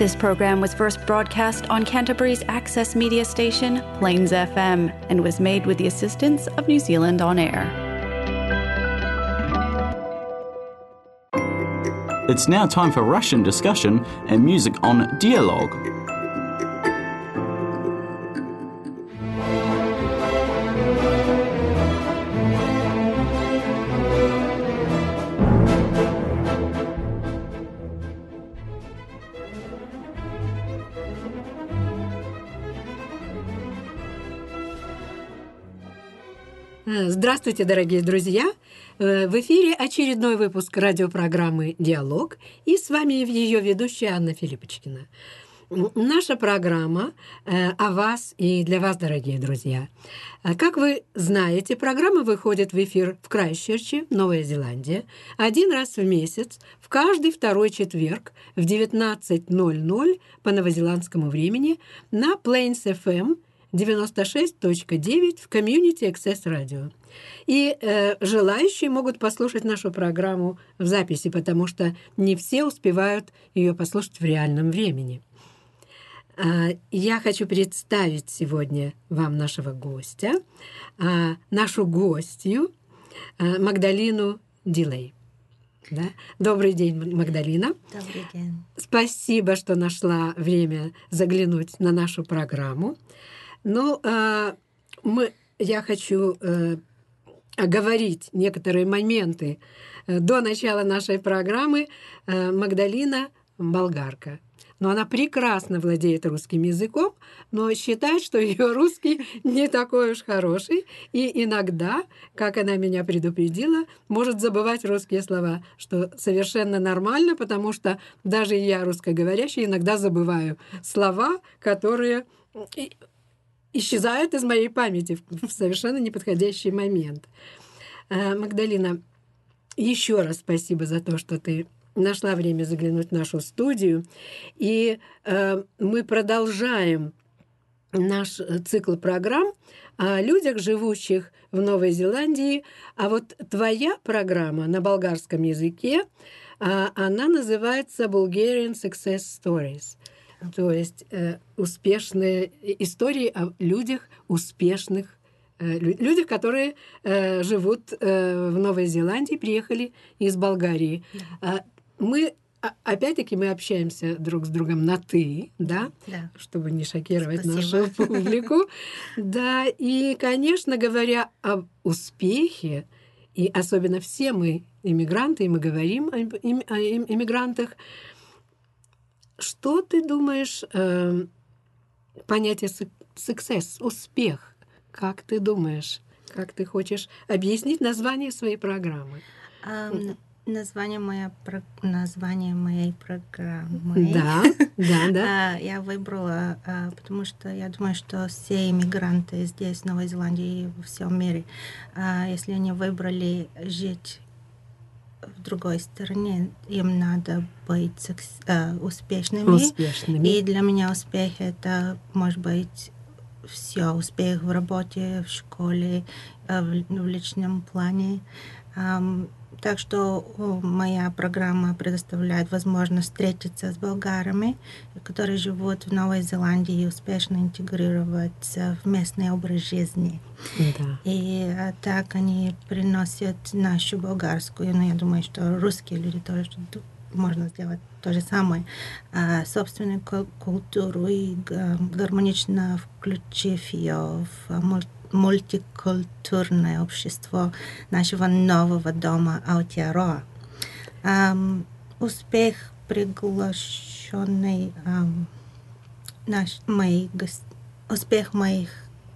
This program was first broadcast on Canterbury's access media station, Plains FM, and was made with the assistance of New Zealand On Air. It's now time for Russian discussion and music on Dialogue. Здравствуйте, дорогие друзья! Э, В эфире очередной выпуск радиопрограммы «Диалог» и с вами ее ведущая Анна Филиппочкина. Наша программа э, о вас и для вас, дорогие друзья. Э, Как вы знаете, программа выходит в эфир в Крайстчерче, Новая Зеландия, один раз в месяц, в каждый второй четверг в 19.00 по новозеландскому времени на Plains FM 96.9 в Community Access Radio. И э, желающие могут послушать нашу программу в записи, потому что не все успевают ее послушать в реальном времени. А, Я хочу представить сегодня вам нашего гостя, а, нашу гостью а, Магдалину Дилей. Да? Добрый день, Магдалина. Добрый день. Спасибо, что нашла время заглянуть на нашу программу. Ну, а, мы, я хочу э, оговорить некоторые моменты. Э, До начала нашей программы э, Магдалина болгарка. Но она прекрасно владеет русским языком, но считает, что ее русский не такой уж хороший. И иногда, как она меня предупредила, может забывать русские слова, что совершенно нормально, потому что даже я, русскоговорящий, иногда забываю слова, которые исчезают из моей памяти в совершенно неподходящий момент. Э, Магдалина, еще раз спасибо за то, что ты нашла время заглянуть в нашу студию. И э, мы продолжаем наш э, цикл программ о людях, живущих в Новой Зеландии. А вот твоя программа на болгарском языке, она называется Bulgarian Success Stories. То есть э, успешные истории о людях успешных э, лю- людях, которые э, живут э, в Новой Зеландии, приехали из Болгарии. А, Мы а- опять-таки мы общаемся друг с другом на ты, да, Да. чтобы не шокировать Спасибо. нашу публику. Да, и, конечно, говоря об успехе, и особенно все мы иммигранты, и мы говорим о им- им- иммигрантах, что ты думаешь э, понятие success, успех? Как ты думаешь? Как ты хочешь объяснить название своей программы? Ам, название, моя, про- название моей программы. Да, да, да. А, я выбрала, а, потому что я думаю, что все иммигранты здесь, в Новой Зеландии и во всем мире, а, если они выбрали жить в другой стране, им надо быть а, успешными. Успешными. И для меня успех это может быть все успех в работе, в школе, э, в, в личном плане. Ам, так что моя программа предоставляет возможность встретиться с болгарами, которые живут в Новой Зеландии и успешно интегрироваться в местный образ жизни. Да. И э, так они приносят нашу болгарскую, ну, я думаю, что русские люди тоже можно сделать то же самое, а, собственную ку- культуру и га- гармонично включив ее в муль- мультикультурное общество нашего нового дома Аутиароа. Ам, успех приглашенный ам, наш, моих гос- успех моих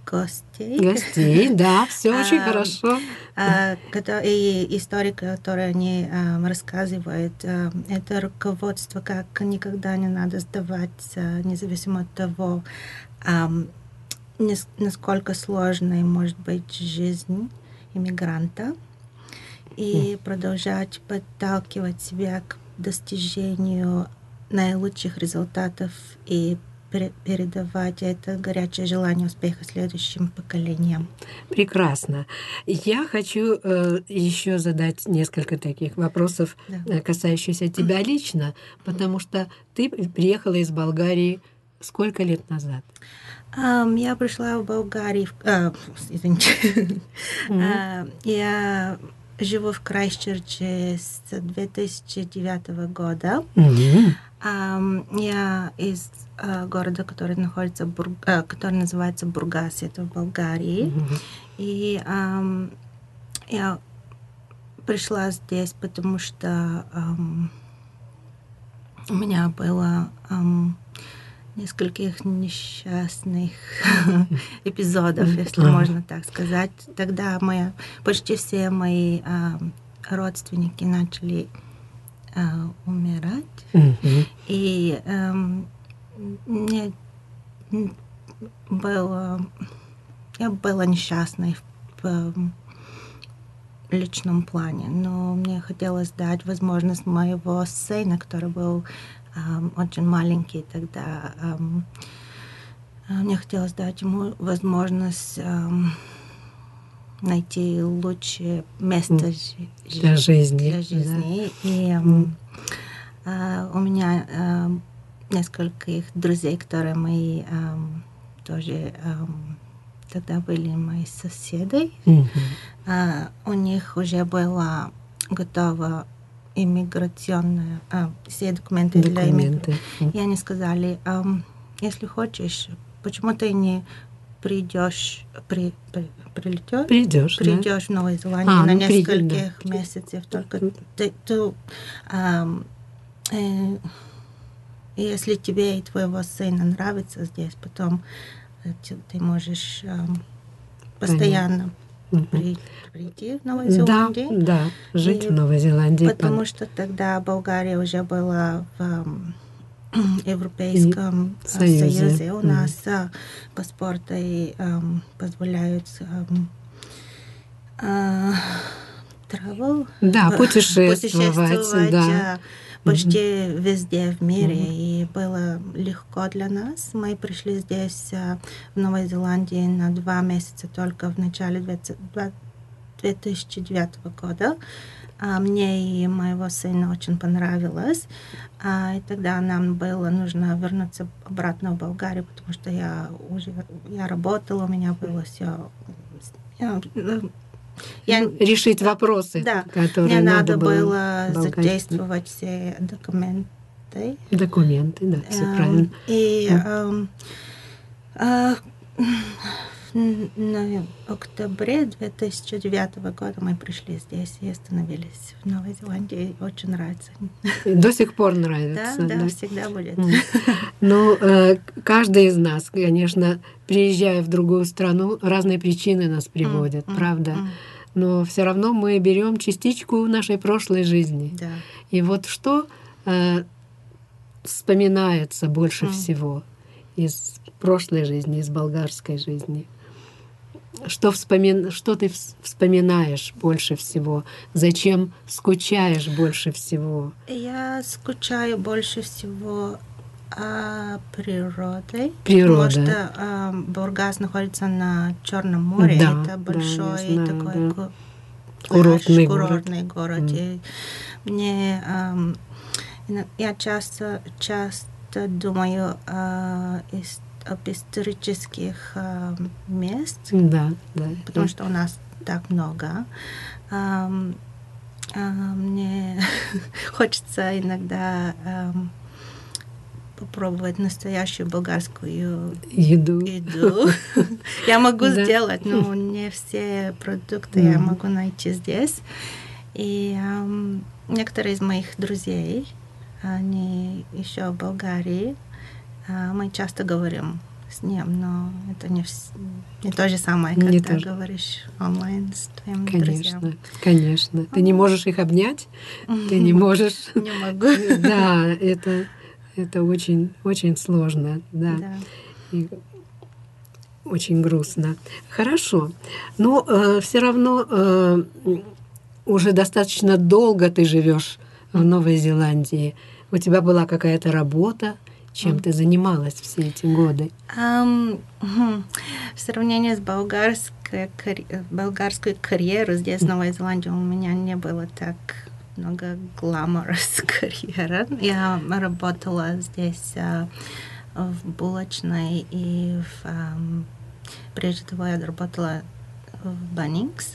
гостей. Гостей, да, все очень А, хорошо. А, И истории, которые они рассказывают, это руководство, как никогда не надо сдаваться, независимо от того, насколько сложной может быть жизнь иммигранта, и продолжать подталкивать себя к достижению наилучших результатов и передавать это горячее желание успеха следующим поколениям. Прекрасно. Я хочу э, еще задать несколько таких вопросов, да. Э, касающихся тебя лично, потому что ты приехала из Болгарии сколько лет назад? Um, я пришла в Болгарию, uh, извините, mm-hmm. я живу в Крайсчерче с 2009 года. Mm-hmm. Um, я из uh, города, который находится, Бур... uh, который называется Бургас, это в Болгарии. Mm-hmm. И um, я пришла здесь, потому что um, у меня было um, нескольких несчастных эпизодов, если можно так сказать. Тогда мои, почти все мои а, родственники начали а, умирать. И а, мне было... Я была несчастной в, в личном плане, но мне хотелось дать возможность моего сына, который был очень маленький тогда. Мне хотелось дать ему возможность найти лучшее место для жизни. Для жизни. Да. И mm. у меня несколько их друзей, которые мои тоже тогда были мои соседи. Mm-hmm. У них уже была готова иммиграционные, а, все документы, документы. для иммиграции. И они сказали, а, если хочешь, почему ты не придешь, при, при, прилетешь, придешь, придешь да? в Новую Зеландию а, на ну, нескольких да. месяцев, только ты, ты а, э, если тебе и твоего сына нравится здесь, потом э, ты, ты можешь э, постоянно при, прийти в Новую Зеландию. Да, да, жить и в Новой Зеландии. Потому под... что тогда Болгария уже была в Европейском и Союзе. Союзе. У mm. нас а, паспорты um, позволяют um, uh, travel, да, путешествовать, путешествовать да почти mm-hmm. везде в мире, mm-hmm. и было легко для нас. Мы пришли здесь, в Новой Зеландии, на два месяца только в начале 2009 года. А мне и моего сына очень понравилось. А, и тогда нам было нужно вернуться обратно в Болгарию, потому что я уже я работала, у меня было все я... решить вопросы, да, которые мне надо, было, было задействовать все документы. Документы, да, все эм, правильно. И эм, э, в октябре 2009 года мы пришли здесь и остановились в Новой Зеландии. Очень нравится. До сих пор нравится. Да, да, да? всегда будет. Ну, э, каждый из нас, конечно, приезжая в другую страну, разные причины нас приводят, правда? Но все равно мы берем частичку нашей прошлой жизни. Да. И вот что э, вспоминается больше всего из прошлой жизни, из болгарской жизни? Что, вспомин... что ты вспоминаешь больше всего? Зачем скучаешь больше всего? Я скучаю больше всего о природе. Природа. Потому что э, Бургас находится на Черном море. Да, Это большой да, знаю, такой да. курортный, курортный город. город. Mm. И мне э, я часто часто думаю э, из об исторических э, мест, да, да, потому да. что у нас так много. Э, э, мне хочется иногда э, попробовать настоящую болгарскую еду. еду. Я могу сделать, но не все продукты я могу найти здесь. И некоторые из моих друзей, они еще в Болгарии, мы часто говорим с ним, но это не, не то же самое, когда не ты говоришь онлайн с твоим Конечно, друзьям. конечно. Ты не можешь их обнять, ты не можешь... Не могу. Да, это, это очень, очень сложно, да. И очень грустно. Хорошо. Но э, все равно э, уже достаточно долго ты живешь в Новой Зеландии. У тебя была какая-то работа, чем ты занималась все эти годы? Um, в сравнении с болгарской, болгарской карьерой здесь, в Новой Зеландии, у меня не было так много гламурос карьера. Я работала здесь uh, в булочной и в, прежде того я работала в Баннингс.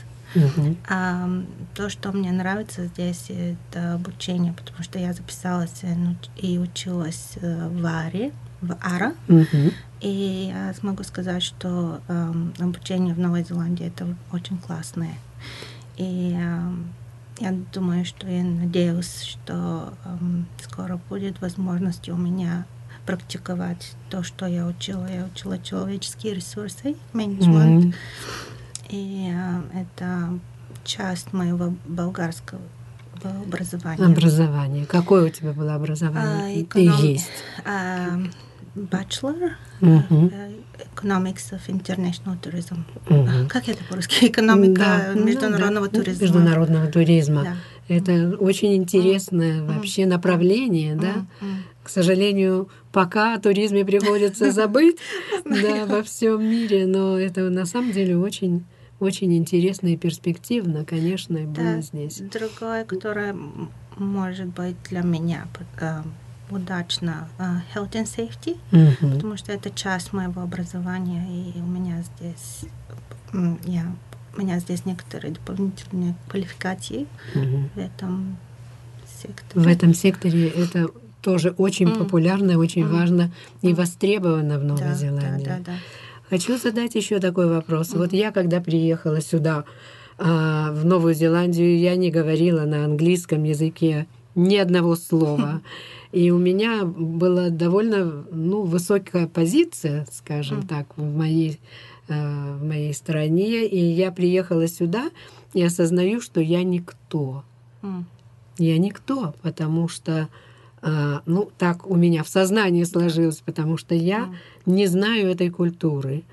А, то, что мне нравится здесь, это обучение, потому что я записалась и училась э, в Аре, в Ара. Uh-huh. И я смогу сказать, что э, обучение в Новой Зеландии это очень классное. И э, я думаю, что я надеюсь, что э, скоро будет возможность у меня практиковать то, что я учила. Я учила человеческие ресурсы, менеджмент. Mm-hmm. И э, это часть моего болгарского образования. Образование. Какое у тебя было образование? А, эконом... И есть. А, bachelor uh-huh. Economics of International Tourism. Uh-huh. Как это по-русски? Экономика да, международного да, туризма. Международного туризма. Да. Это очень интересное uh-huh. вообще направление, uh-huh. да. Uh-huh. К сожалению, пока о туризме приходится забыть да, во всем мире, но это на самом деле очень очень интересно и перспективно, конечно, и было да, здесь. Другое, которое может быть для меня э, удачно, э, health and safety, mm-hmm. потому что это часть моего образования, и у меня здесь я у меня здесь некоторые дополнительные квалификации mm-hmm. в этом секторе. В этом секторе это тоже очень mm. популярно, очень mm. важно и востребовано в Новой да, Зеландии. Да, да, да. Хочу задать еще такой вопрос. Вот я, когда приехала сюда, а, в Новую Зеландию, я не говорила на английском языке ни одного слова. И у меня была довольно ну, высокая позиция, скажем так, в моей, а, в моей стране. И я приехала сюда и осознаю, что я никто. Я никто, потому что ну, так у меня в сознании сложилось, потому что я не знаю этой культуры.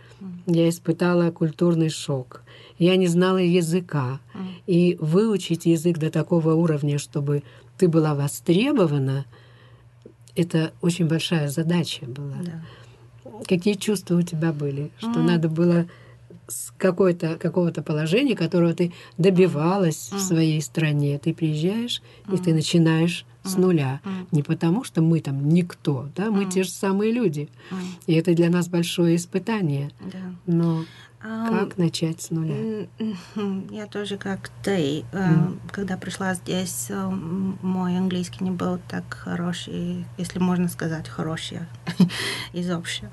Я испытала культурный шок. Я не знала языка. И выучить язык до такого уровня, чтобы ты была востребована, это очень большая задача была. Да. Какие чувства у тебя были? Что mm. надо было с какой-то, какого-то положения, которого ты добивалась mm. в своей стране. Ты приезжаешь, mm. и ты начинаешь с нуля. Не потому, что мы там никто, да, мы те же самые люди. И это для нас большое испытание. Но как начать с нуля? Я тоже как ты. Mm. Когда пришла здесь, э, мой английский не был так хороший, если можно сказать, хороший из общего.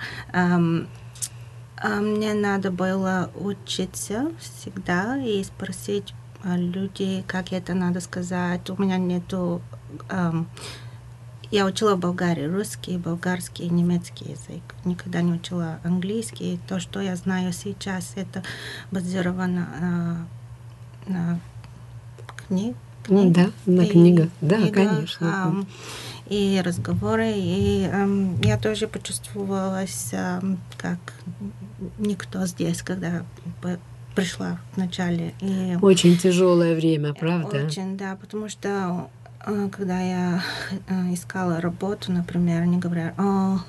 Мне надо было учиться всегда и спросить людей, как это надо сказать. У меня нету я учила в Болгарии русский, болгарский, немецкий язык. Никогда не учила английский. То, что я знаю сейчас, это базировано э, на книг. Ну, да, на книгах. Да, книгах, конечно. Эм, и разговоры. И эм, я тоже почувствовалась эм, как никто здесь, когда пришла в начале. И очень тяжелое время, правда? Очень, да, потому что когда я э, искала работу, например, они говорят, о,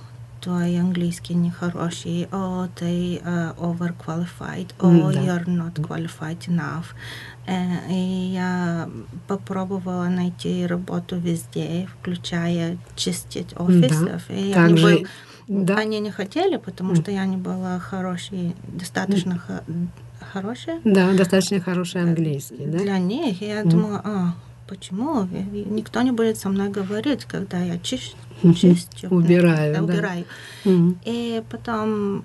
твой английский нехороший, о, ты uh, overqualified, о, да. you're not qualified enough. И я попробовала найти работу везде, включая чистить офисов. Да. И я не был... да. Они не хотели, потому что я не была хорошей, достаточно хорошая. Да, достаточно хороший английский, да? Для них. И я mm. думала, а, почему? Никто не будет со мной говорить, когда я чищу. чищу убираю. Да, убираю. Mm. И потом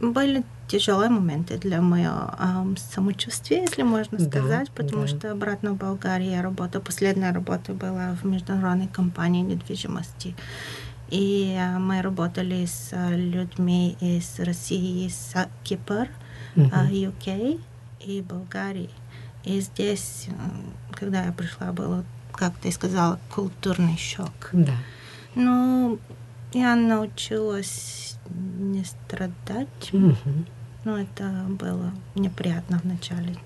были тяжелые моменты для моего э, самочувствия, если можно сказать, да, потому да. что обратно в Болгарии я работала, последняя работа была в международной компании недвижимости. И э, мы работали с э, людьми из России, из Кипра, uh-huh. UK и Болгарии. И здесь, когда я пришла, было, как ты сказала, культурный шок. Да. Ну, я научилась не страдать. Uh-huh. Но это было неприятно вначале.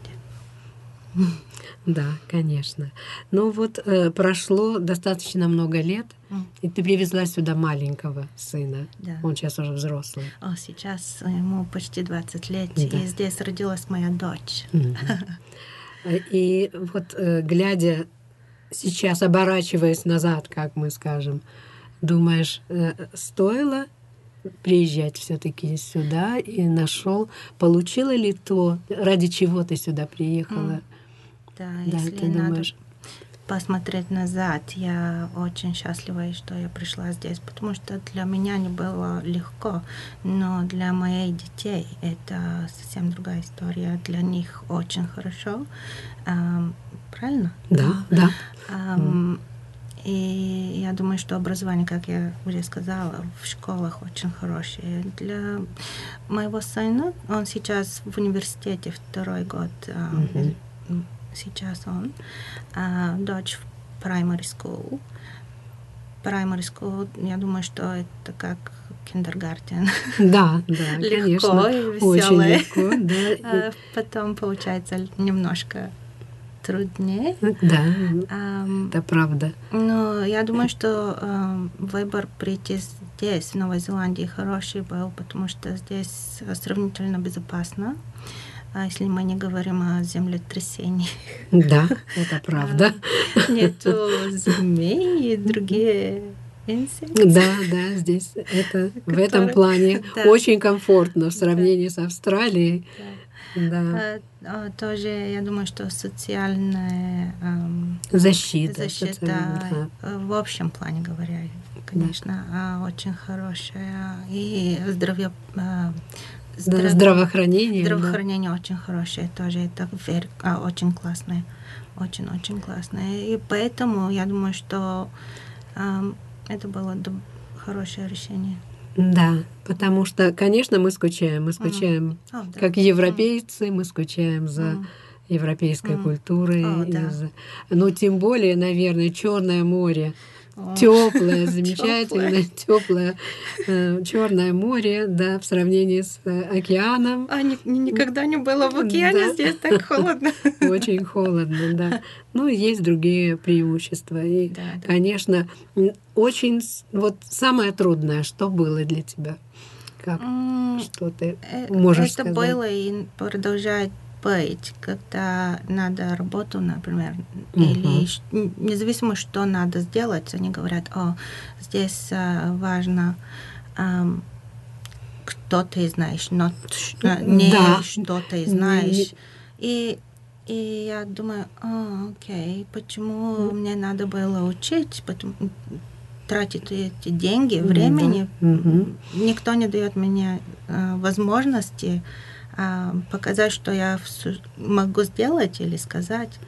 Да, конечно. Ну вот э, прошло достаточно много лет, М. и ты привезла сюда маленького сына. Да. Он сейчас уже взрослый. О, сейчас ему почти 20 лет, Да. и здесь родилась моя дочь. Мгм. И вот э, глядя сейчас, оборачиваясь назад, как мы скажем, думаешь, э, стоило приезжать все-таки сюда и нашел, получила ли то, ради чего ты сюда приехала? Да, Да, если ты надо думаешь? Посмотреть назад, я очень счастлива, что я пришла здесь, потому что для меня не было легко, но для моих детей это совсем другая история. Для них очень хорошо. Ам, правильно? Да, да. Ам, И я думаю, что образование, как я уже сказала, в школах очень хорошее. Для моего сына, он сейчас в университете второй год, а, Мгм. Сейчас он, а дочь в primary school. Primary school, я думаю, что это как киндергартен. Да, да, Легко конечно. и Очень легко, да. А Потом получается немножко труднее. Да, Ам, это правда. Но я думаю, что э, выбор прийти здесь, в Новой Зеландии, хороший был, потому что здесь сравнительно безопасно, а если мы не говорим о землетрясении. Да, это правда. Нету змей и другие инсекты. Да, да, здесь это в этом плане Да. очень комфортно в сравнении с Австралией. Да. А, а, Тоже, я думаю, что социальная эм, Защита. защита, социальная, э, в общем плане говоря, конечно, а, очень хорошая. И здоровье, э, да. Здраво- Да, здравоохранение. да. здравоохранение очень хорошее тоже. Это а, очень классное. Очень-очень классное. И поэтому я думаю, что эм, это было хорошее решение. Да, потому что, конечно, мы скучаем. Мы скучаем, О, да. как европейцы, мы скучаем за М. европейской М. культурой. И да. за- Ну, тем более, наверное, Черное море. Теплое, замечательное, теплое Черное море, да, в сравнении с э, океаном. А, ни- ни- никогда не было в океане, Да. здесь так холодно. Очень холодно, да. Ну, есть другие преимущества. И, Да, да. конечно, очень... Вот самое трудное, что было для тебя? Как? Что ты э, можешь Это сказать? было и продолжает быть, когда надо работу, например, Мгм. или независимо, что надо сделать, они говорят, о, здесь а, важно ам, кто ты знаешь, но а, не Да. что ты знаешь. И, и я думаю, «А, окей, почему мне надо было учить, потому, тратить эти деньги, времени. Мгм. Никто не дает мне э, возможности а, показать, что я могу сделать или сказать.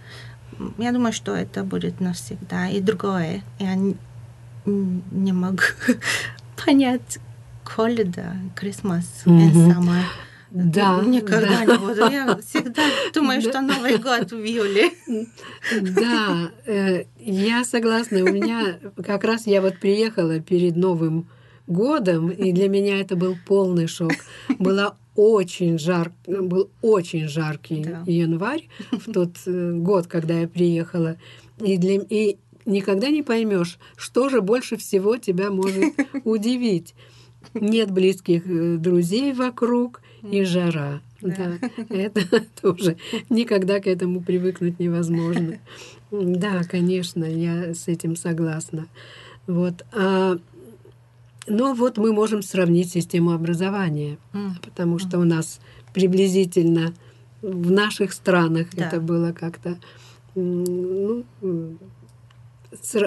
Я думаю, что это будет навсегда. И другое, я не могу понять Холида, Мгм. Summer. Да, Никогда да. не буду. Я всегда думаю, что Новый год в июле. Да, э, я согласна. У меня как раз я вот приехала перед Новым годом, и для меня это был полный шок. Была очень жар, был очень жаркий Да. январь в тот э, год, когда я приехала. И, для, и никогда не поймешь, что же больше всего тебя может удивить. Нет близких э, друзей вокруг и жара. Да, это тоже никогда к этому привыкнуть невозможно. Да, конечно, я с этим согласна. Вот. а, но вот мы можем сравнить систему образования, М. потому что у нас приблизительно в наших странах Да. это было как-то, ну,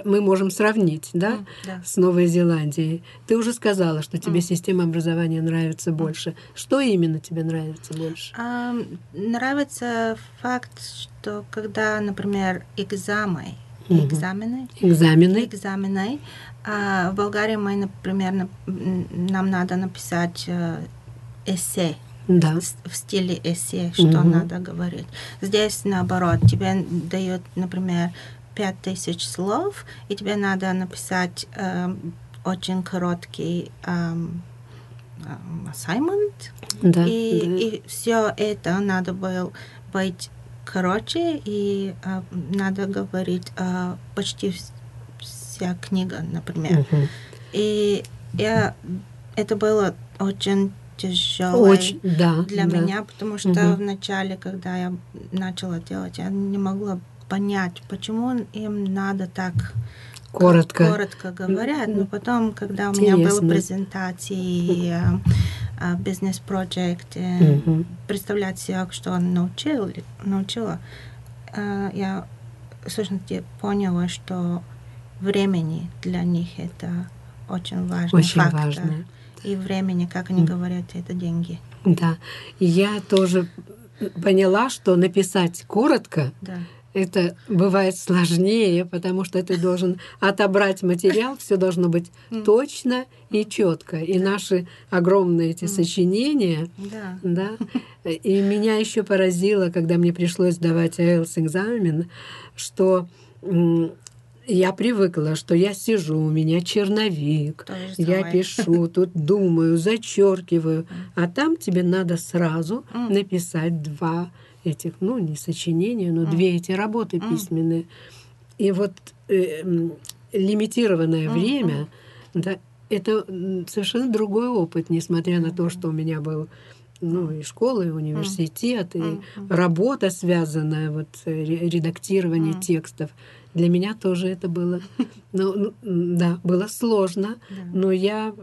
мы можем сравнить, да, М, да. с Новой Зеландией. Ты уже сказала, что тебе М. система образования нравится больше. Что именно тебе нравится больше? Ам, Нравится факт, что когда, например, экзамены, Мгм. экзамены, Экзамены. экзамены, а в Болгарии мы, например, нам надо написать э, эссе Да. в стиле эссе, что Мгм. надо говорить. Здесь наоборот, тебе дают, например, пять тысяч слов, и тебе надо написать эм, очень короткий эм, assignment, Да. и, да. и все это надо было быть короче, и а, надо говорить а, почти вся книга, например. Мгм. И я, это было очень тяжело Очень, да. для да. меня, потому что Мгм. в начале, когда я начала делать, я не могла понять, почему им надо так Коротко. коротко говорят. Но потом, когда у меня Интересно. были презентации, э, э, бизнес-проект, Мгм. представлять себя, что он научил, научила, э, я в сущности поняла, что времени для них это очень важный Очень фактор. важно. И времени, как они говорят, это деньги. Да. Я тоже поняла, что написать коротко Да. это бывает сложнее, потому что ты должен отобрать материал, все должно быть точно и четко. И наши огромные эти сочинения, Да. да. И меня еще поразило, когда мне пришлось сдавать IELTS экзамен, что я привыкла, что я сижу, у меня черновик, я пишу, тут думаю, зачеркиваю, а там тебе надо сразу написать два этих, ну, не сочинения, но две эти работы письменные. И вот э, лимитированное время, да, это совершенно другой опыт, несмотря на то, что у меня был ну, и школа, и университет, и работа, связанная, вот, э, ре- редактирование текстов. Для меня тоже это было, ну, ну, да, было сложно, но я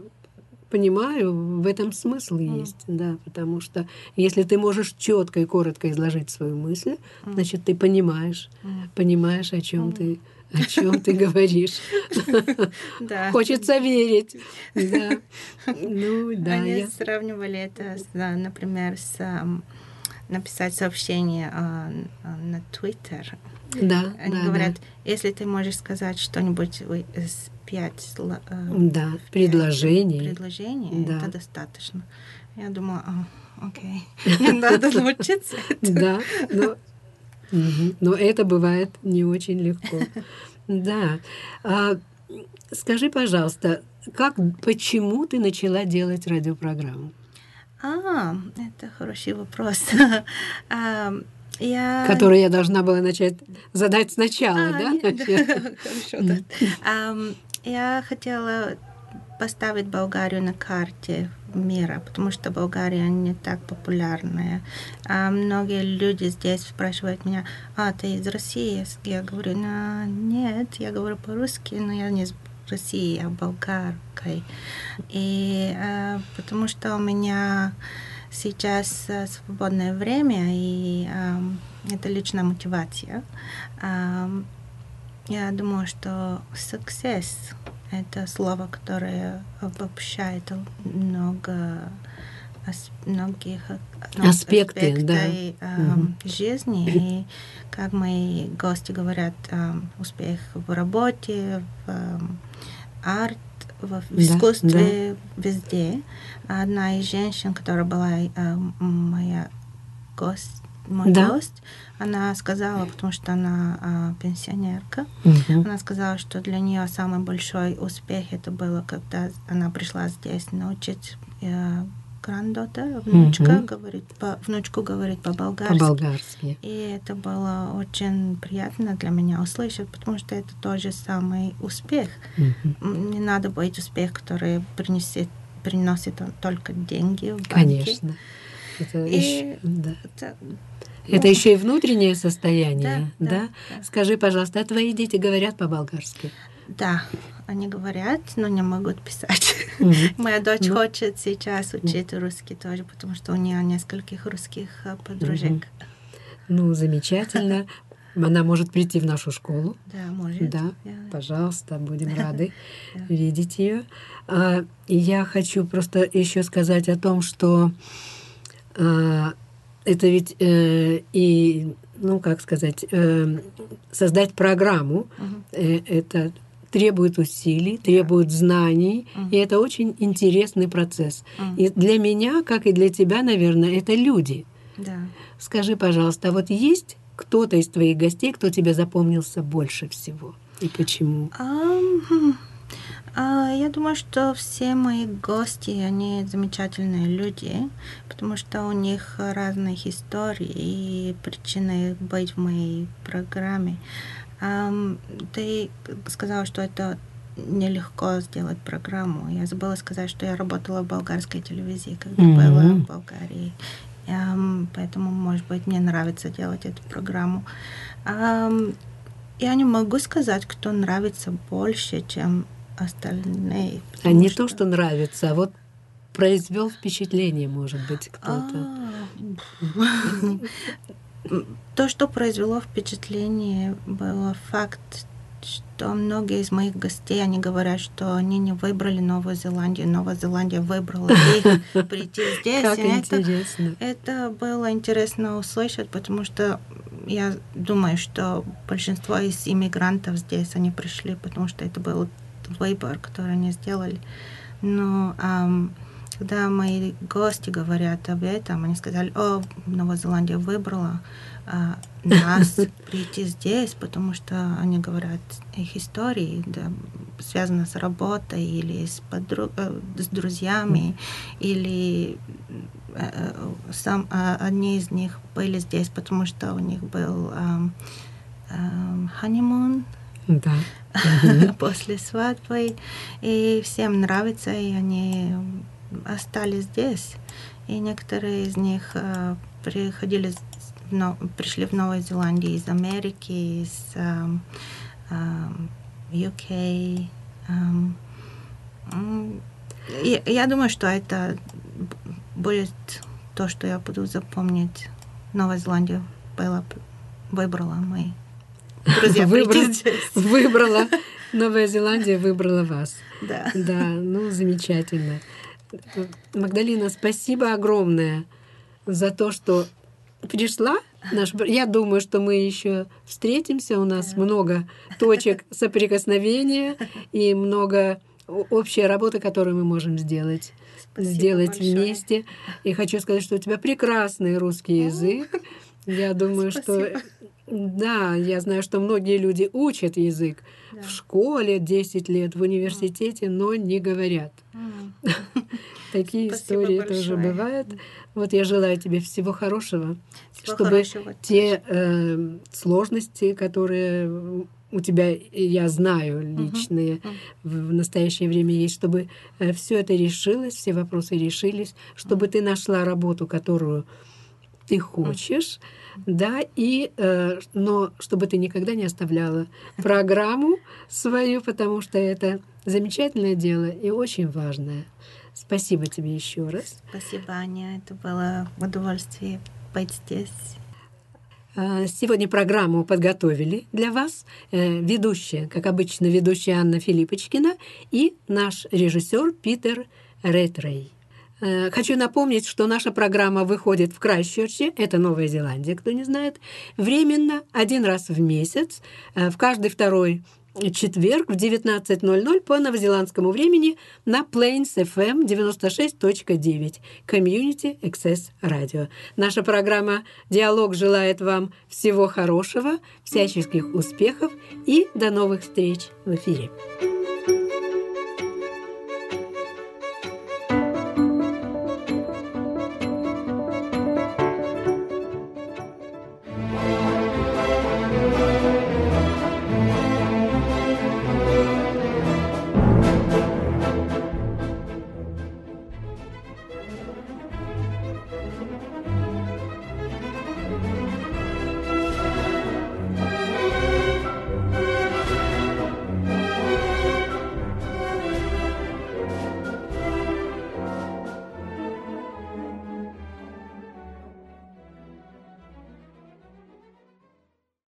понимаю, в этом смысл есть, да, потому что если ты можешь четко и коротко изложить свою мысль, значит, ты понимаешь, понимаешь, о чем ты, о чем ты говоришь. Да. Хочется верить, да. Ну, да, Они я- сравнивали это, да, например, с написать сообщение а, а, на Твиттер. Да, Они да, говорят, если ты можешь сказать что-нибудь из пять э, да, да, предложений. предложений, Да. это достаточно. Я думала, «А, окей, надо научиться. этому». Да, но это бывает не очень легко. Да. А, скажи, пожалуйста, как, почему ты начала делать радиопрограмму, А, это хороший вопрос. А, Я которую я должна была начать задать сначала, А, да? нет? Хорошо, да. Я хотела поставить Болгарию на карте мира, потому что Болгария не так популярная. А многие люди здесь спрашивают меня, а ты из России? Я говорю, «Ну, нет, я говорю по-русски, но я не из России, я болгаркой. И а, потому что у меня сейчас а, свободное время, и это личная мотивация. Я думаю, что success — это слово, которое обобщает много многих а, ну, Аспекты, да. аспекты, ам, жизни. И, как мои гости говорят, ам, успех в работе, в ам, арт, в в Да, искусстве, везде. Одна из женщин, которая была ам, моя гость, мой Да. гость, она сказала, потому что она а, пенсионерка, Мгм. она сказала, что для нее самый большой успех это было, когда она пришла здесь научить э, грандота, внучка, Мгм. говорить по, внучку говорить по-болгарски. По-болгарски. И это было очень приятно для меня услышать, потому что это тоже самый успех. М, Не надо быть успех, который принесет, приносит он только деньги в банке. Конечно. Это, И еще, да. Это, Это еще и внутреннее состояние, Да, да? да, да. Скажи, пожалуйста, а твои дети говорят по-болгарски? да, они говорят, но не могут писать. Мгм. Моя дочь Ну. хочет сейчас учить русский тоже, потому что у нее нескольких русских э, подружек. Ну, замечательно. Она может прийти в нашу школу. Да, может. Да, Я- пожалуйста, будем рады Да. видеть ее. А, я хочу просто еще сказать о том, что а, это ведь э, и, ну, как сказать, э, создать программу, Мгм. э, это требует усилий, требует знаний, и это очень интересный процесс. Мгм. И для меня, как и для тебя, наверное, это люди. Да. Скажи, пожалуйста, а вот есть кто-то из твоих гостей, кто тебе запомнился больше всего? И почему? Хм. А, я думаю, что все мои гости, они замечательные люди, потому что у них разные истории и причины быть в моей программе. Ты сказала, что это нелегко сделать программу. Я забыла сказать, что я работала в болгарской телевизии, когда mm-hmm. была в Болгарии. Поэтому, может быть, мне нравится делать эту программу. Я не могу сказать, кто нравится больше, чем остальные. А не что... то, что нравится, а вот произвел впечатление, может быть, кто-то. То, что произвело впечатление, было факт что многие из моих гостей, они говорят, что они не выбрали Новую Зеландию, Новая Зеландия выбрала их прийти здесь. Как интересно. Это, это было интересно услышать, потому что я думаю, что большинство из иммигрантов здесь, они пришли, потому что это был выбор, который они сделали. Но эм, когда мои гости говорят об этом, они сказали, о, Новая Зеландия выбрала а, нас прийти здесь, потому что они говорят их истории, да, связаны с работой или с, подруг... Э, с друзьями, или э, сам, а, одни из них были здесь, потому что у них был honeymoon, да. после свадьбы, и всем нравится, и они остались здесь. И некоторые из них uh, приходили но, пришли в Новую Зеландию из Америки, из um, um, UK. Um, я, я думаю, что это будет то, что я буду запомнить. Новая Зеландия была, выбрала мои друзья Выбрала, выбрала. Новая Зеландия выбрала вас. Да. Да, ну замечательно. Магдалина, спасибо огромное за то, что пришла. Наш... Я думаю, что мы еще встретимся. У нас да. много точек соприкосновения и много общей работы, которую мы можем сделать. Спасибо сделать большое. вместе. И хочу сказать, что у тебя прекрасный русский язык. Я думаю, Спасибо. что да, я знаю, что многие люди учат язык да. в школе 10 лет, в университете, но не говорят. Такие истории тоже бывают. Вот я желаю тебе всего хорошего, всего чтобы хорошего. те э, сложности, которые у тебя, я знаю, личные uh-huh. в настоящее время есть, чтобы э, все это решилось, все вопросы решились, чтобы uh-huh. ты нашла работу, которую ты хочешь, uh-huh. да, и, э, но чтобы ты никогда не оставляла программу свою, потому что это замечательное дело и очень важное. Спасибо тебе еще раз. Спасибо, Аня. Это было удовольствие быть здесь. А, сегодня программу подготовили для вас э, ведущая, как обычно, ведущая Анна Филиппочкина и наш режиссер Питер Ретрей. Э, хочу напомнить, что наша программа выходит в Крайсчерче, это Новая Зеландия, кто не знает, временно, один раз в месяц, э, в каждый второй четверг в 19.00 по новозеландскому времени на Plains FM 96.9 Community Access Radio. Наша программа «Диалог» желает вам всего хорошего, всяческих успехов и до новых встреч в эфире.